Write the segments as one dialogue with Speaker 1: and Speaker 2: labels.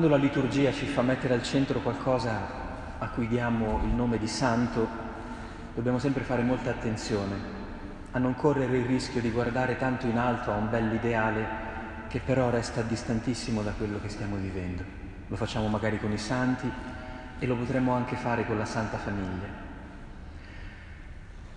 Speaker 1: Quando la liturgia ci fa mettere al centro qualcosa a cui diamo il nome di santo, dobbiamo sempre fare molta attenzione a non correre il rischio di guardare tanto in alto a un bell'ideale che però resta distantissimo da quello che stiamo vivendo. Lo facciamo magari con i santi e lo potremmo anche fare con la Santa Famiglia.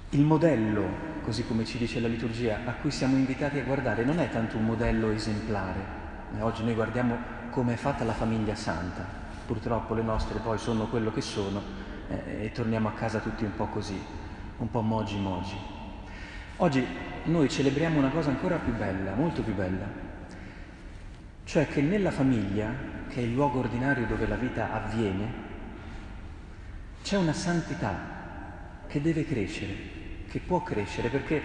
Speaker 1: Il modello, così come ci dice la liturgia, a cui siamo invitati a guardare non è tanto un modello esemplare. Oggi noi guardiamo come è fatta la famiglia santa. Purtroppo le nostre poi sono quello che sono eh, e torniamo a casa tutti un po' così, un po' mogi mogi. Oggi noi celebriamo una cosa ancora più bella, molto più bella, cioè che nella famiglia, che è il luogo ordinario dove la vita avviene, c'è una santità che deve crescere, che può crescere, perché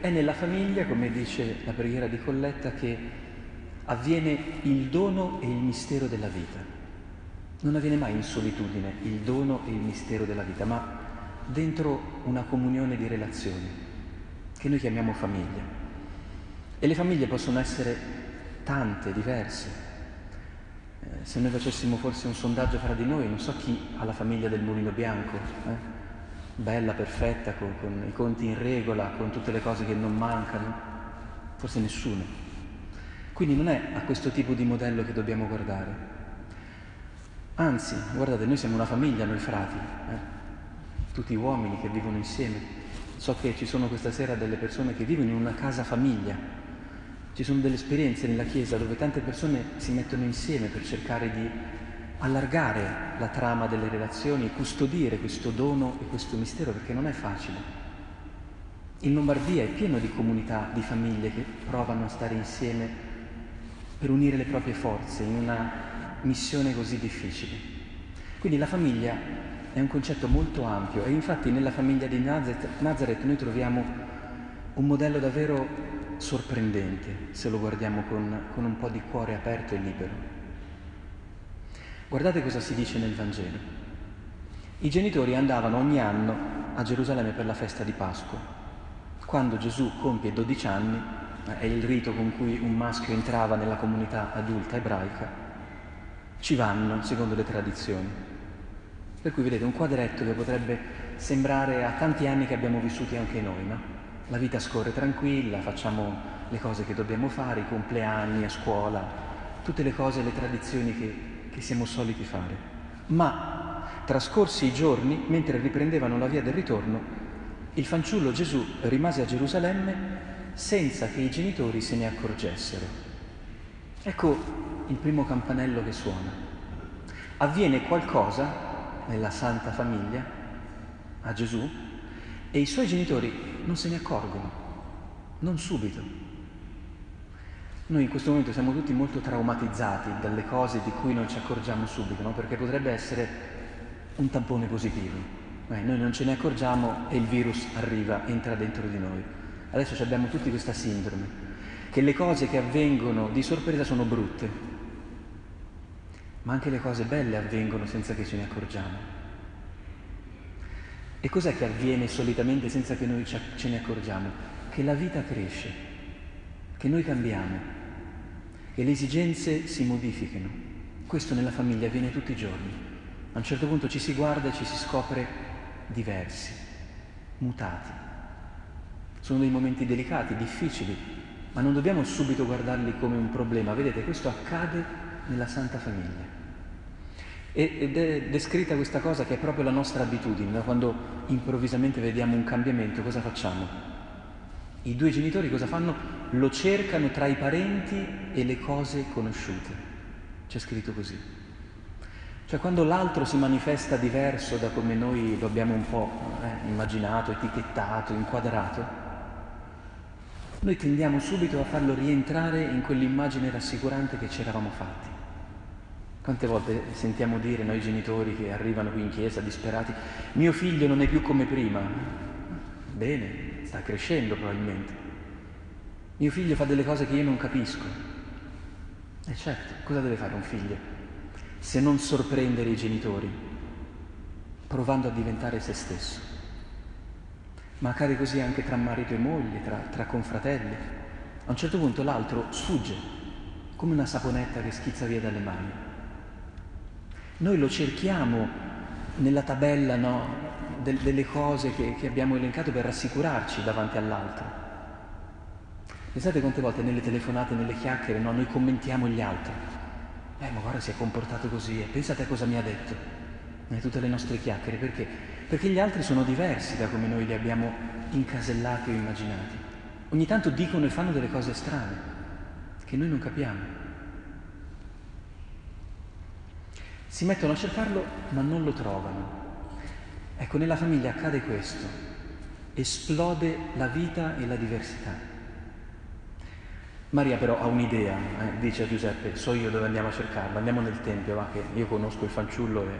Speaker 1: è nella famiglia, come dice la preghiera di Colletta, che avviene il dono e il mistero della vita. Non avviene mai in solitudine il dono e il mistero della vita, ma dentro una comunione di relazioni che noi chiamiamo famiglia. E le famiglie possono essere tante, diverse. Eh, se noi facessimo forse un sondaggio fra di noi, non so chi ha la famiglia del mulino bianco, eh? bella, perfetta, con, con i conti in regola, con tutte le cose che non mancano, forse nessuno. Quindi non è a questo tipo di modello che dobbiamo guardare. Anzi, guardate, noi siamo una famiglia, noi frati, eh? tutti uomini che vivono insieme. So che ci sono questa sera delle persone che vivono in una casa famiglia. Ci sono delle esperienze nella Chiesa dove tante persone si mettono insieme per cercare di allargare la trama delle relazioni e custodire questo dono e questo mistero perché non è facile. In Lombardia è pieno di comunità, di famiglie che provano a stare insieme per unire le proprie forze in una missione così difficile. Quindi la famiglia è un concetto molto ampio e infatti nella famiglia di Nazareth noi troviamo un modello davvero sorprendente se lo guardiamo con, con un po' di cuore aperto e libero. Guardate cosa si dice nel Vangelo. I genitori andavano ogni anno a Gerusalemme per la festa di Pasqua. Quando Gesù compie 12 anni, è il rito con cui un maschio entrava nella comunità adulta ebraica, ci vanno secondo le tradizioni. Per cui vedete un quadretto che potrebbe sembrare a tanti anni che abbiamo vissuti anche noi, no? La vita scorre tranquilla, facciamo le cose che dobbiamo fare, i compleanni a scuola, tutte le cose, le tradizioni che, che siamo soliti fare. Ma trascorsi i giorni, mentre riprendevano la via del ritorno, il fanciullo Gesù rimase a Gerusalemme senza che i genitori se ne accorgessero. Ecco il primo campanello che suona. Avviene qualcosa nella Santa Famiglia, a Gesù, e i suoi genitori non se ne accorgono, non subito. Noi in questo momento siamo tutti molto traumatizzati dalle cose di cui non ci accorgiamo subito, no? perché potrebbe essere un tampone positivo. Eh, noi non ce ne accorgiamo e il virus arriva, entra dentro di noi. Adesso abbiamo tutti questa sindrome, che le cose che avvengono di sorpresa sono brutte, ma anche le cose belle avvengono senza che ce ne accorgiamo. E cos'è che avviene solitamente senza che noi ce ne accorgiamo? Che la vita cresce, che noi cambiamo, che le esigenze si modificano. Questo nella famiglia avviene tutti i giorni. A un certo punto ci si guarda e ci si scopre diversi, mutati. Sono dei momenti delicati, difficili, ma non dobbiamo subito guardarli come un problema. Vedete, questo accade nella Santa Famiglia. Ed è descritta questa cosa che è proprio la nostra abitudine, quando improvvisamente vediamo un cambiamento, cosa facciamo? I due genitori cosa fanno? Lo cercano tra i parenti e le cose conosciute. C'è scritto così. Cioè quando l'altro si manifesta diverso da come noi lo abbiamo un po' eh, immaginato, etichettato, inquadrato, noi tendiamo subito a farlo rientrare in quell'immagine rassicurante che ci eravamo fatti. Quante volte sentiamo dire noi genitori che arrivano qui in chiesa disperati, mio figlio non è più come prima. Bene, sta crescendo probabilmente. Mio figlio fa delle cose che io non capisco. E certo, cosa deve fare un figlio? Se non sorprendere i genitori, provando a diventare se stesso ma accade così anche tra marito e moglie, tra, tra confratelli. A un certo punto l'altro sfugge, come una saponetta che schizza via dalle mani. Noi lo cerchiamo nella tabella no, de- delle cose che, che abbiamo elencato per rassicurarci davanti all'altro. Pensate quante volte nelle telefonate, nelle chiacchiere, no, noi commentiamo gli altri. Eh, ma guarda si è comportato così, eh. pensate a cosa mi ha detto. E tutte le nostre chiacchiere, perché? Perché gli altri sono diversi da come noi li abbiamo incasellati o immaginati. Ogni tanto dicono e fanno delle cose strane che noi non capiamo. Si mettono a cercarlo ma non lo trovano. Ecco, nella famiglia accade questo, esplode la vita e la diversità. Maria però ha un'idea, eh, dice a Giuseppe, so io dove andiamo a cercarlo, andiamo nel Tempio, va che io conosco il fanciullo e,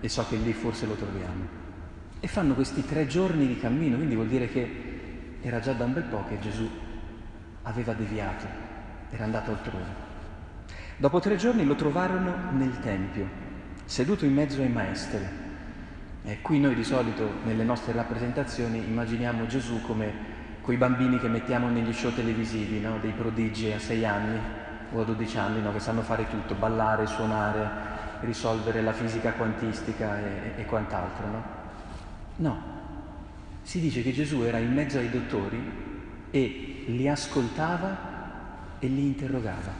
Speaker 1: e so che lì forse lo troviamo. E fanno questi tre giorni di cammino, quindi vuol dire che era già da un bel po' che Gesù aveva deviato, era andato altrove. Dopo tre giorni lo trovarono nel Tempio, seduto in mezzo ai maestri. E qui noi di solito nelle nostre rappresentazioni immaginiamo Gesù come quei bambini che mettiamo negli show televisivi, no? dei prodigi a 6 anni o a 12 anni, no? che sanno fare tutto, ballare, suonare, risolvere la fisica quantistica e, e quant'altro. No? No, si dice che Gesù era in mezzo ai dottori e li ascoltava e li interrogava.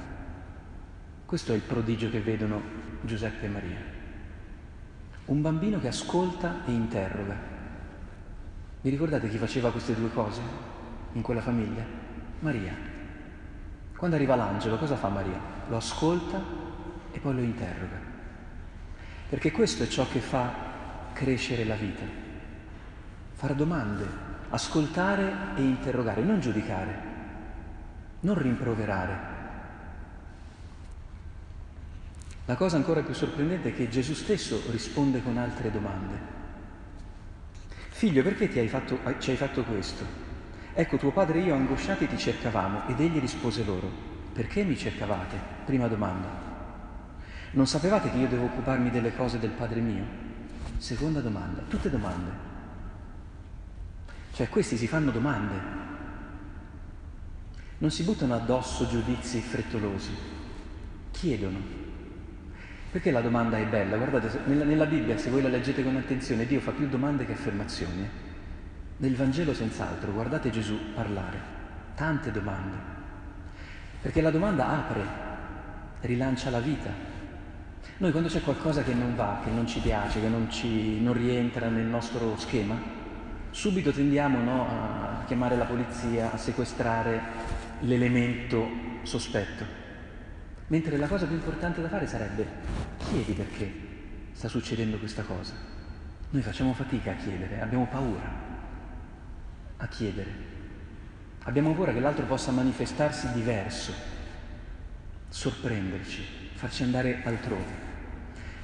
Speaker 1: Questo è il prodigio che vedono Giuseppe e Maria. Un bambino che ascolta e interroga. Vi ricordate chi faceva queste due cose? in quella famiglia? Maria. Quando arriva l'angelo, cosa fa Maria? Lo ascolta e poi lo interroga. Perché questo è ciò che fa crescere la vita. Fare domande, ascoltare e interrogare, non giudicare, non rimproverare. La cosa ancora più sorprendente è che Gesù stesso risponde con altre domande. Figlio, perché hai fatto, ci hai fatto questo? Ecco, tuo padre e io angosciati ti cercavamo ed egli rispose loro, perché mi cercavate? Prima domanda. Non sapevate che io devo occuparmi delle cose del padre mio? Seconda domanda, tutte domande. Cioè questi si fanno domande, non si buttano addosso giudizi frettolosi, chiedono. Perché la domanda è bella? Guardate, nella, nella Bibbia, se voi la leggete con attenzione, Dio fa più domande che affermazioni. Nel Vangelo senz'altro, guardate Gesù parlare, tante domande, perché la domanda apre, rilancia la vita. Noi quando c'è qualcosa che non va, che non ci piace, che non, ci, non rientra nel nostro schema, subito tendiamo no, a chiamare la polizia, a sequestrare l'elemento sospetto. Mentre la cosa più importante da fare sarebbe chiedi perché sta succedendo questa cosa. Noi facciamo fatica a chiedere, abbiamo paura a chiedere. Abbiamo paura che l'altro possa manifestarsi diverso, sorprenderci, farci andare altrove.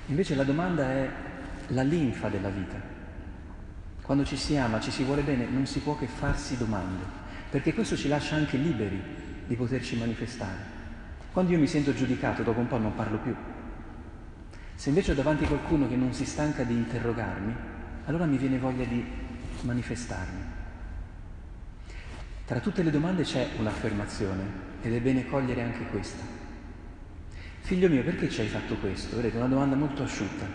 Speaker 1: Invece la domanda è la linfa della vita. Quando ci si ama, ci si vuole bene, non si può che farsi domande, perché questo ci lascia anche liberi di poterci manifestare. Quando io mi sento giudicato, dopo un po' non parlo più. Se invece ho davanti qualcuno che non si stanca di interrogarmi, allora mi viene voglia di manifestarmi. Tra tutte le domande c'è un'affermazione ed è bene cogliere anche questa. Figlio mio, perché ci hai fatto questo? Vedete, una domanda molto asciutta.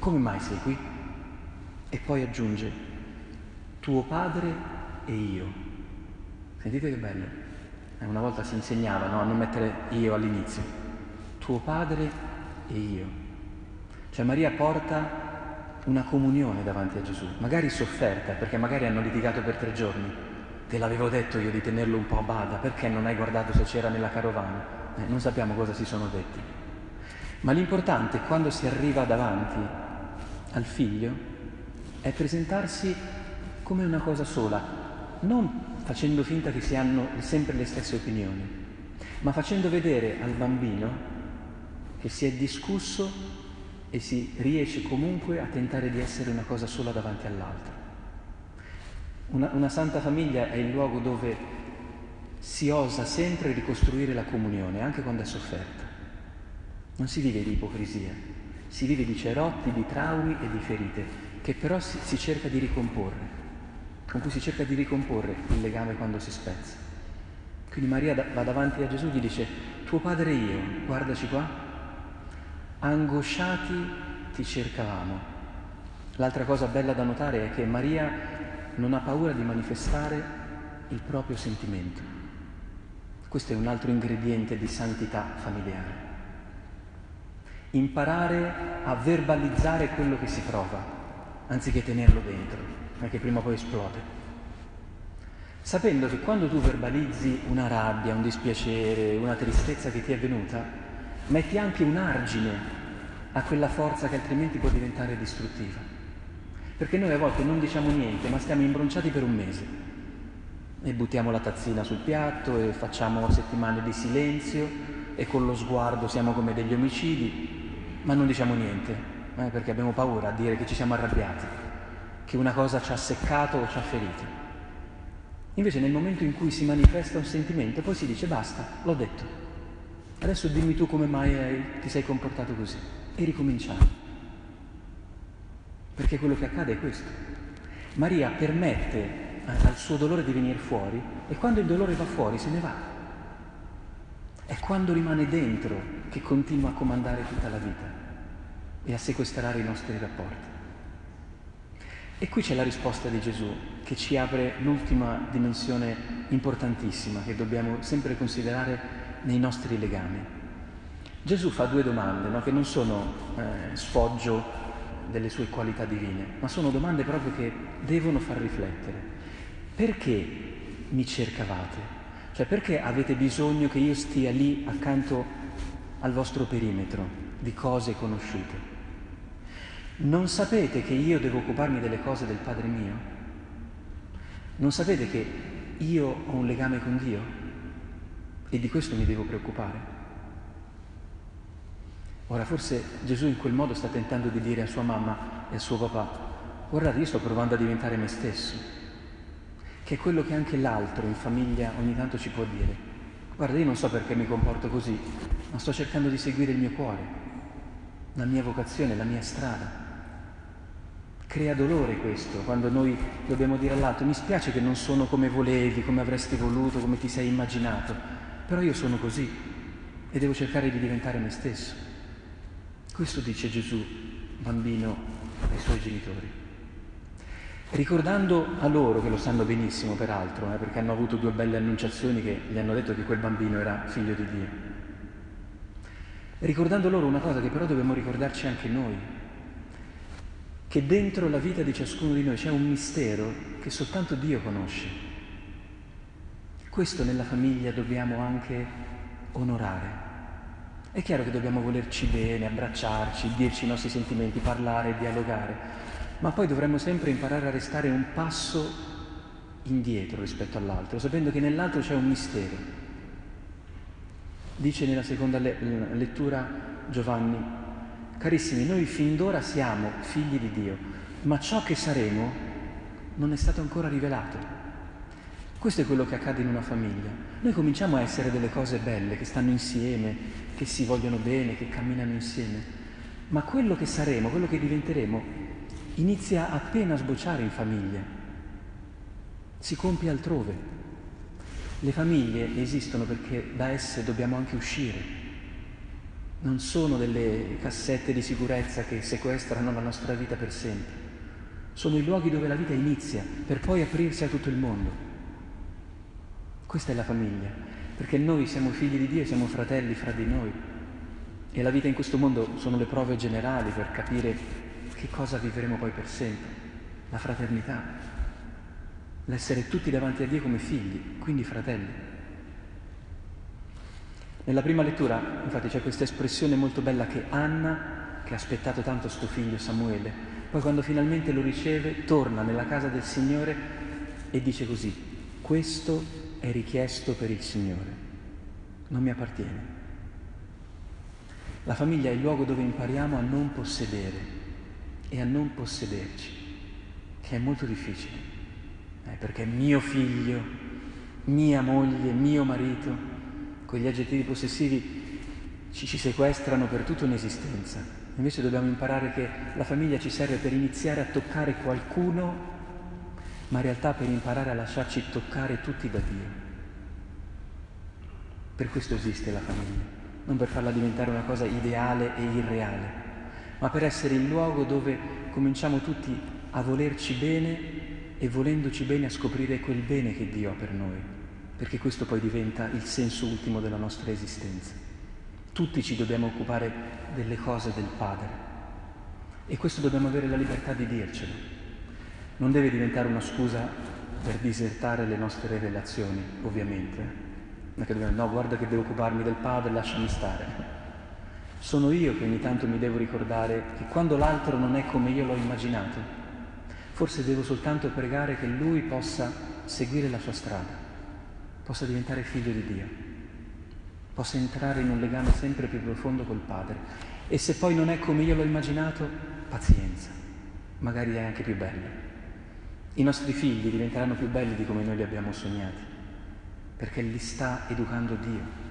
Speaker 1: Come mai sei qui? E poi aggiunge, tuo padre e io. Sentite che bello. Eh, una volta si insegnava no? a non mettere io all'inizio. Tuo padre e io. Cioè Maria porta una comunione davanti a Gesù, magari sofferta, perché magari hanno litigato per tre giorni, Te l'avevo detto io di tenerlo un po' a bada, perché non hai guardato se c'era nella carovana? Eh, non sappiamo cosa si sono detti. Ma l'importante quando si arriva davanti al figlio è presentarsi come una cosa sola, non facendo finta che si hanno sempre le stesse opinioni, ma facendo vedere al bambino che si è discusso e si riesce comunque a tentare di essere una cosa sola davanti all'altra. Una, una santa famiglia è il luogo dove si osa sempre ricostruire la comunione, anche quando è sofferta. Non si vive di ipocrisia, si vive di cerotti, di traumi e di ferite, che però si, si cerca di ricomporre, con cui si cerca di ricomporre il legame quando si spezza. Quindi Maria va davanti a Gesù e gli dice, tuo padre e io, guardaci qua, angosciati ti cercavamo. L'altra cosa bella da notare è che Maria non ha paura di manifestare il proprio sentimento. Questo è un altro ingrediente di santità familiare. Imparare a verbalizzare quello che si prova, anziché tenerlo dentro, perché prima o poi esplode. Sapendo che quando tu verbalizzi una rabbia, un dispiacere, una tristezza che ti è venuta, metti anche un argine a quella forza che altrimenti può diventare distruttiva. Perché noi a volte non diciamo niente, ma stiamo imbronciati per un mese e buttiamo la tazzina sul piatto e facciamo settimane di silenzio e con lo sguardo siamo come degli omicidi, ma non diciamo niente, eh, perché abbiamo paura a dire che ci siamo arrabbiati, che una cosa ci ha seccato o ci ha ferito. Invece nel momento in cui si manifesta un sentimento, poi si dice basta, l'ho detto. Adesso dimmi tu come mai ti sei comportato così e ricominciamo. Perché quello che accade è questo. Maria permette eh, al suo dolore di venire fuori e quando il dolore va fuori se ne va. È quando rimane dentro che continua a comandare tutta la vita e a sequestrare i nostri rapporti. E qui c'è la risposta di Gesù che ci apre l'ultima dimensione importantissima che dobbiamo sempre considerare nei nostri legami. Gesù fa due domande no? che non sono eh, sfoggio delle sue qualità divine, ma sono domande proprio che devono far riflettere. Perché mi cercavate? Cioè perché avete bisogno che io stia lì accanto al vostro perimetro di cose conosciute? Non sapete che io devo occuparmi delle cose del Padre mio? Non sapete che io ho un legame con Dio? E di questo mi devo preoccupare? Ora forse Gesù in quel modo sta tentando di dire a sua mamma e a suo papà, guardate io sto provando a diventare me stesso, che è quello che anche l'altro in famiglia ogni tanto ci può dire. Guarda, io non so perché mi comporto così, ma sto cercando di seguire il mio cuore, la mia vocazione, la mia strada. Crea dolore questo, quando noi dobbiamo dire all'altro, mi spiace che non sono come volevi, come avresti voluto, come ti sei immaginato, però io sono così e devo cercare di diventare me stesso. Questo dice Gesù, bambino, ai suoi genitori. Ricordando a loro, che lo sanno benissimo peraltro, eh, perché hanno avuto due belle annunciazioni che gli hanno detto che quel bambino era figlio di Dio. Ricordando loro una cosa che però dobbiamo ricordarci anche noi, che dentro la vita di ciascuno di noi c'è un mistero che soltanto Dio conosce. Questo nella famiglia dobbiamo anche onorare. È chiaro che dobbiamo volerci bene, abbracciarci, dirci i nostri sentimenti, parlare, dialogare, ma poi dovremmo sempre imparare a restare un passo indietro rispetto all'altro, sapendo che nell'altro c'è un mistero. Dice nella seconda le- lettura Giovanni, carissimi, noi fin d'ora siamo figli di Dio, ma ciò che saremo non è stato ancora rivelato. Questo è quello che accade in una famiglia. Noi cominciamo a essere delle cose belle, che stanno insieme, che si vogliono bene, che camminano insieme. Ma quello che saremo, quello che diventeremo, inizia appena a sbocciare in famiglia, si compie altrove. Le famiglie esistono perché da esse dobbiamo anche uscire. Non sono delle cassette di sicurezza che sequestrano la nostra vita per sempre. Sono i luoghi dove la vita inizia per poi aprirsi a tutto il mondo. Questa è la famiglia perché noi siamo figli di Dio e siamo fratelli fra di noi. E la vita in questo mondo sono le prove generali per capire che cosa vivremo poi per sempre, la fraternità, l'essere tutti davanti a Dio come figli, quindi fratelli. Nella prima lettura, infatti, c'è questa espressione molto bella che Anna, che ha aspettato tanto suo figlio Samuele, poi quando finalmente lo riceve, torna nella casa del Signore e dice così, questo è richiesto per il Signore, non mi appartiene. La famiglia è il luogo dove impariamo a non possedere e a non possederci, che è molto difficile, eh, perché mio figlio, mia moglie, mio marito, con gli aggettivi possessivi ci, ci sequestrano per tutta un'esistenza. Invece dobbiamo imparare che la famiglia ci serve per iniziare a toccare qualcuno ma in realtà per imparare a lasciarci toccare tutti da Dio. Per questo esiste la famiglia, non per farla diventare una cosa ideale e irreale, ma per essere il luogo dove cominciamo tutti a volerci bene e volendoci bene a scoprire quel bene che Dio ha per noi, perché questo poi diventa il senso ultimo della nostra esistenza. Tutti ci dobbiamo occupare delle cose del Padre e questo dobbiamo avere la libertà di dircelo. Non deve diventare una scusa per disertare le nostre relazioni, ovviamente. Non che dobbiamo, no, guarda che devo occuparmi del Padre, lasciami stare. Sono io che ogni tanto mi devo ricordare che quando l'altro non è come io l'ho immaginato, forse devo soltanto pregare che lui possa seguire la sua strada, possa diventare figlio di Dio, possa entrare in un legame sempre più profondo col Padre. E se poi non è come io l'ho immaginato, pazienza, magari è anche più bello. I nostri figli diventeranno più belli di come noi li abbiamo sognati, perché li sta educando Dio.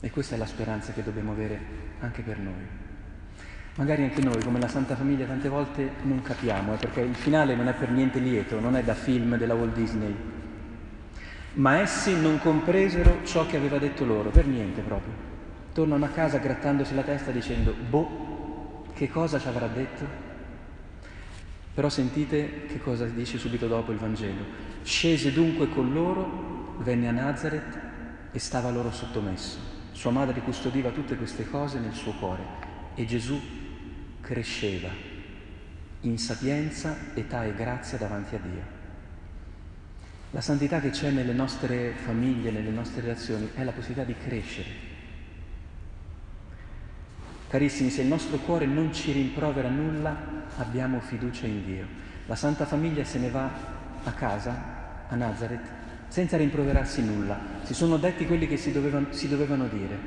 Speaker 1: E questa è la speranza che dobbiamo avere anche per noi. Magari anche noi, come la Santa Famiglia, tante volte non capiamo, eh, perché il finale non è per niente lieto, non è da film della Walt Disney. Ma essi non compresero ciò che aveva detto loro, per niente proprio. Tornano a casa grattandosi la testa dicendo, boh, che cosa ci avrà detto? Però sentite che cosa dice subito dopo il Vangelo. Scese dunque con loro, venne a Nazareth e stava loro sottomesso. Sua madre custodiva tutte queste cose nel suo cuore e Gesù cresceva in sapienza, età e grazia davanti a Dio. La santità che c'è nelle nostre famiglie, nelle nostre relazioni, è la possibilità di crescere. Carissimi, se il nostro cuore non ci rimprovera nulla, abbiamo fiducia in Dio. La Santa Famiglia se ne va a casa, a Nazareth, senza rimproverarsi nulla. Si sono detti quelli che si dovevano, si dovevano dire.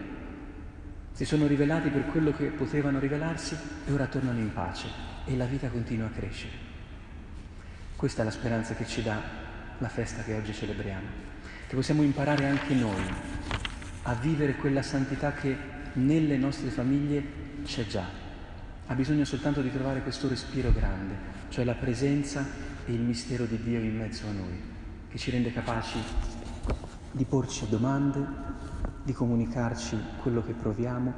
Speaker 1: Si sono rivelati per quello che potevano rivelarsi e ora tornano in pace e la vita continua a crescere. Questa è la speranza che ci dà la festa che oggi celebriamo, che possiamo imparare anche noi a vivere quella santità che nelle nostre famiglie c'è già. Ha bisogno soltanto di trovare questo respiro grande, cioè la presenza e il mistero di Dio in mezzo a noi che ci rende capaci di porci domande, di comunicarci quello che proviamo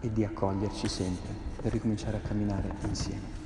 Speaker 1: e di accoglierci sempre per ricominciare a camminare insieme.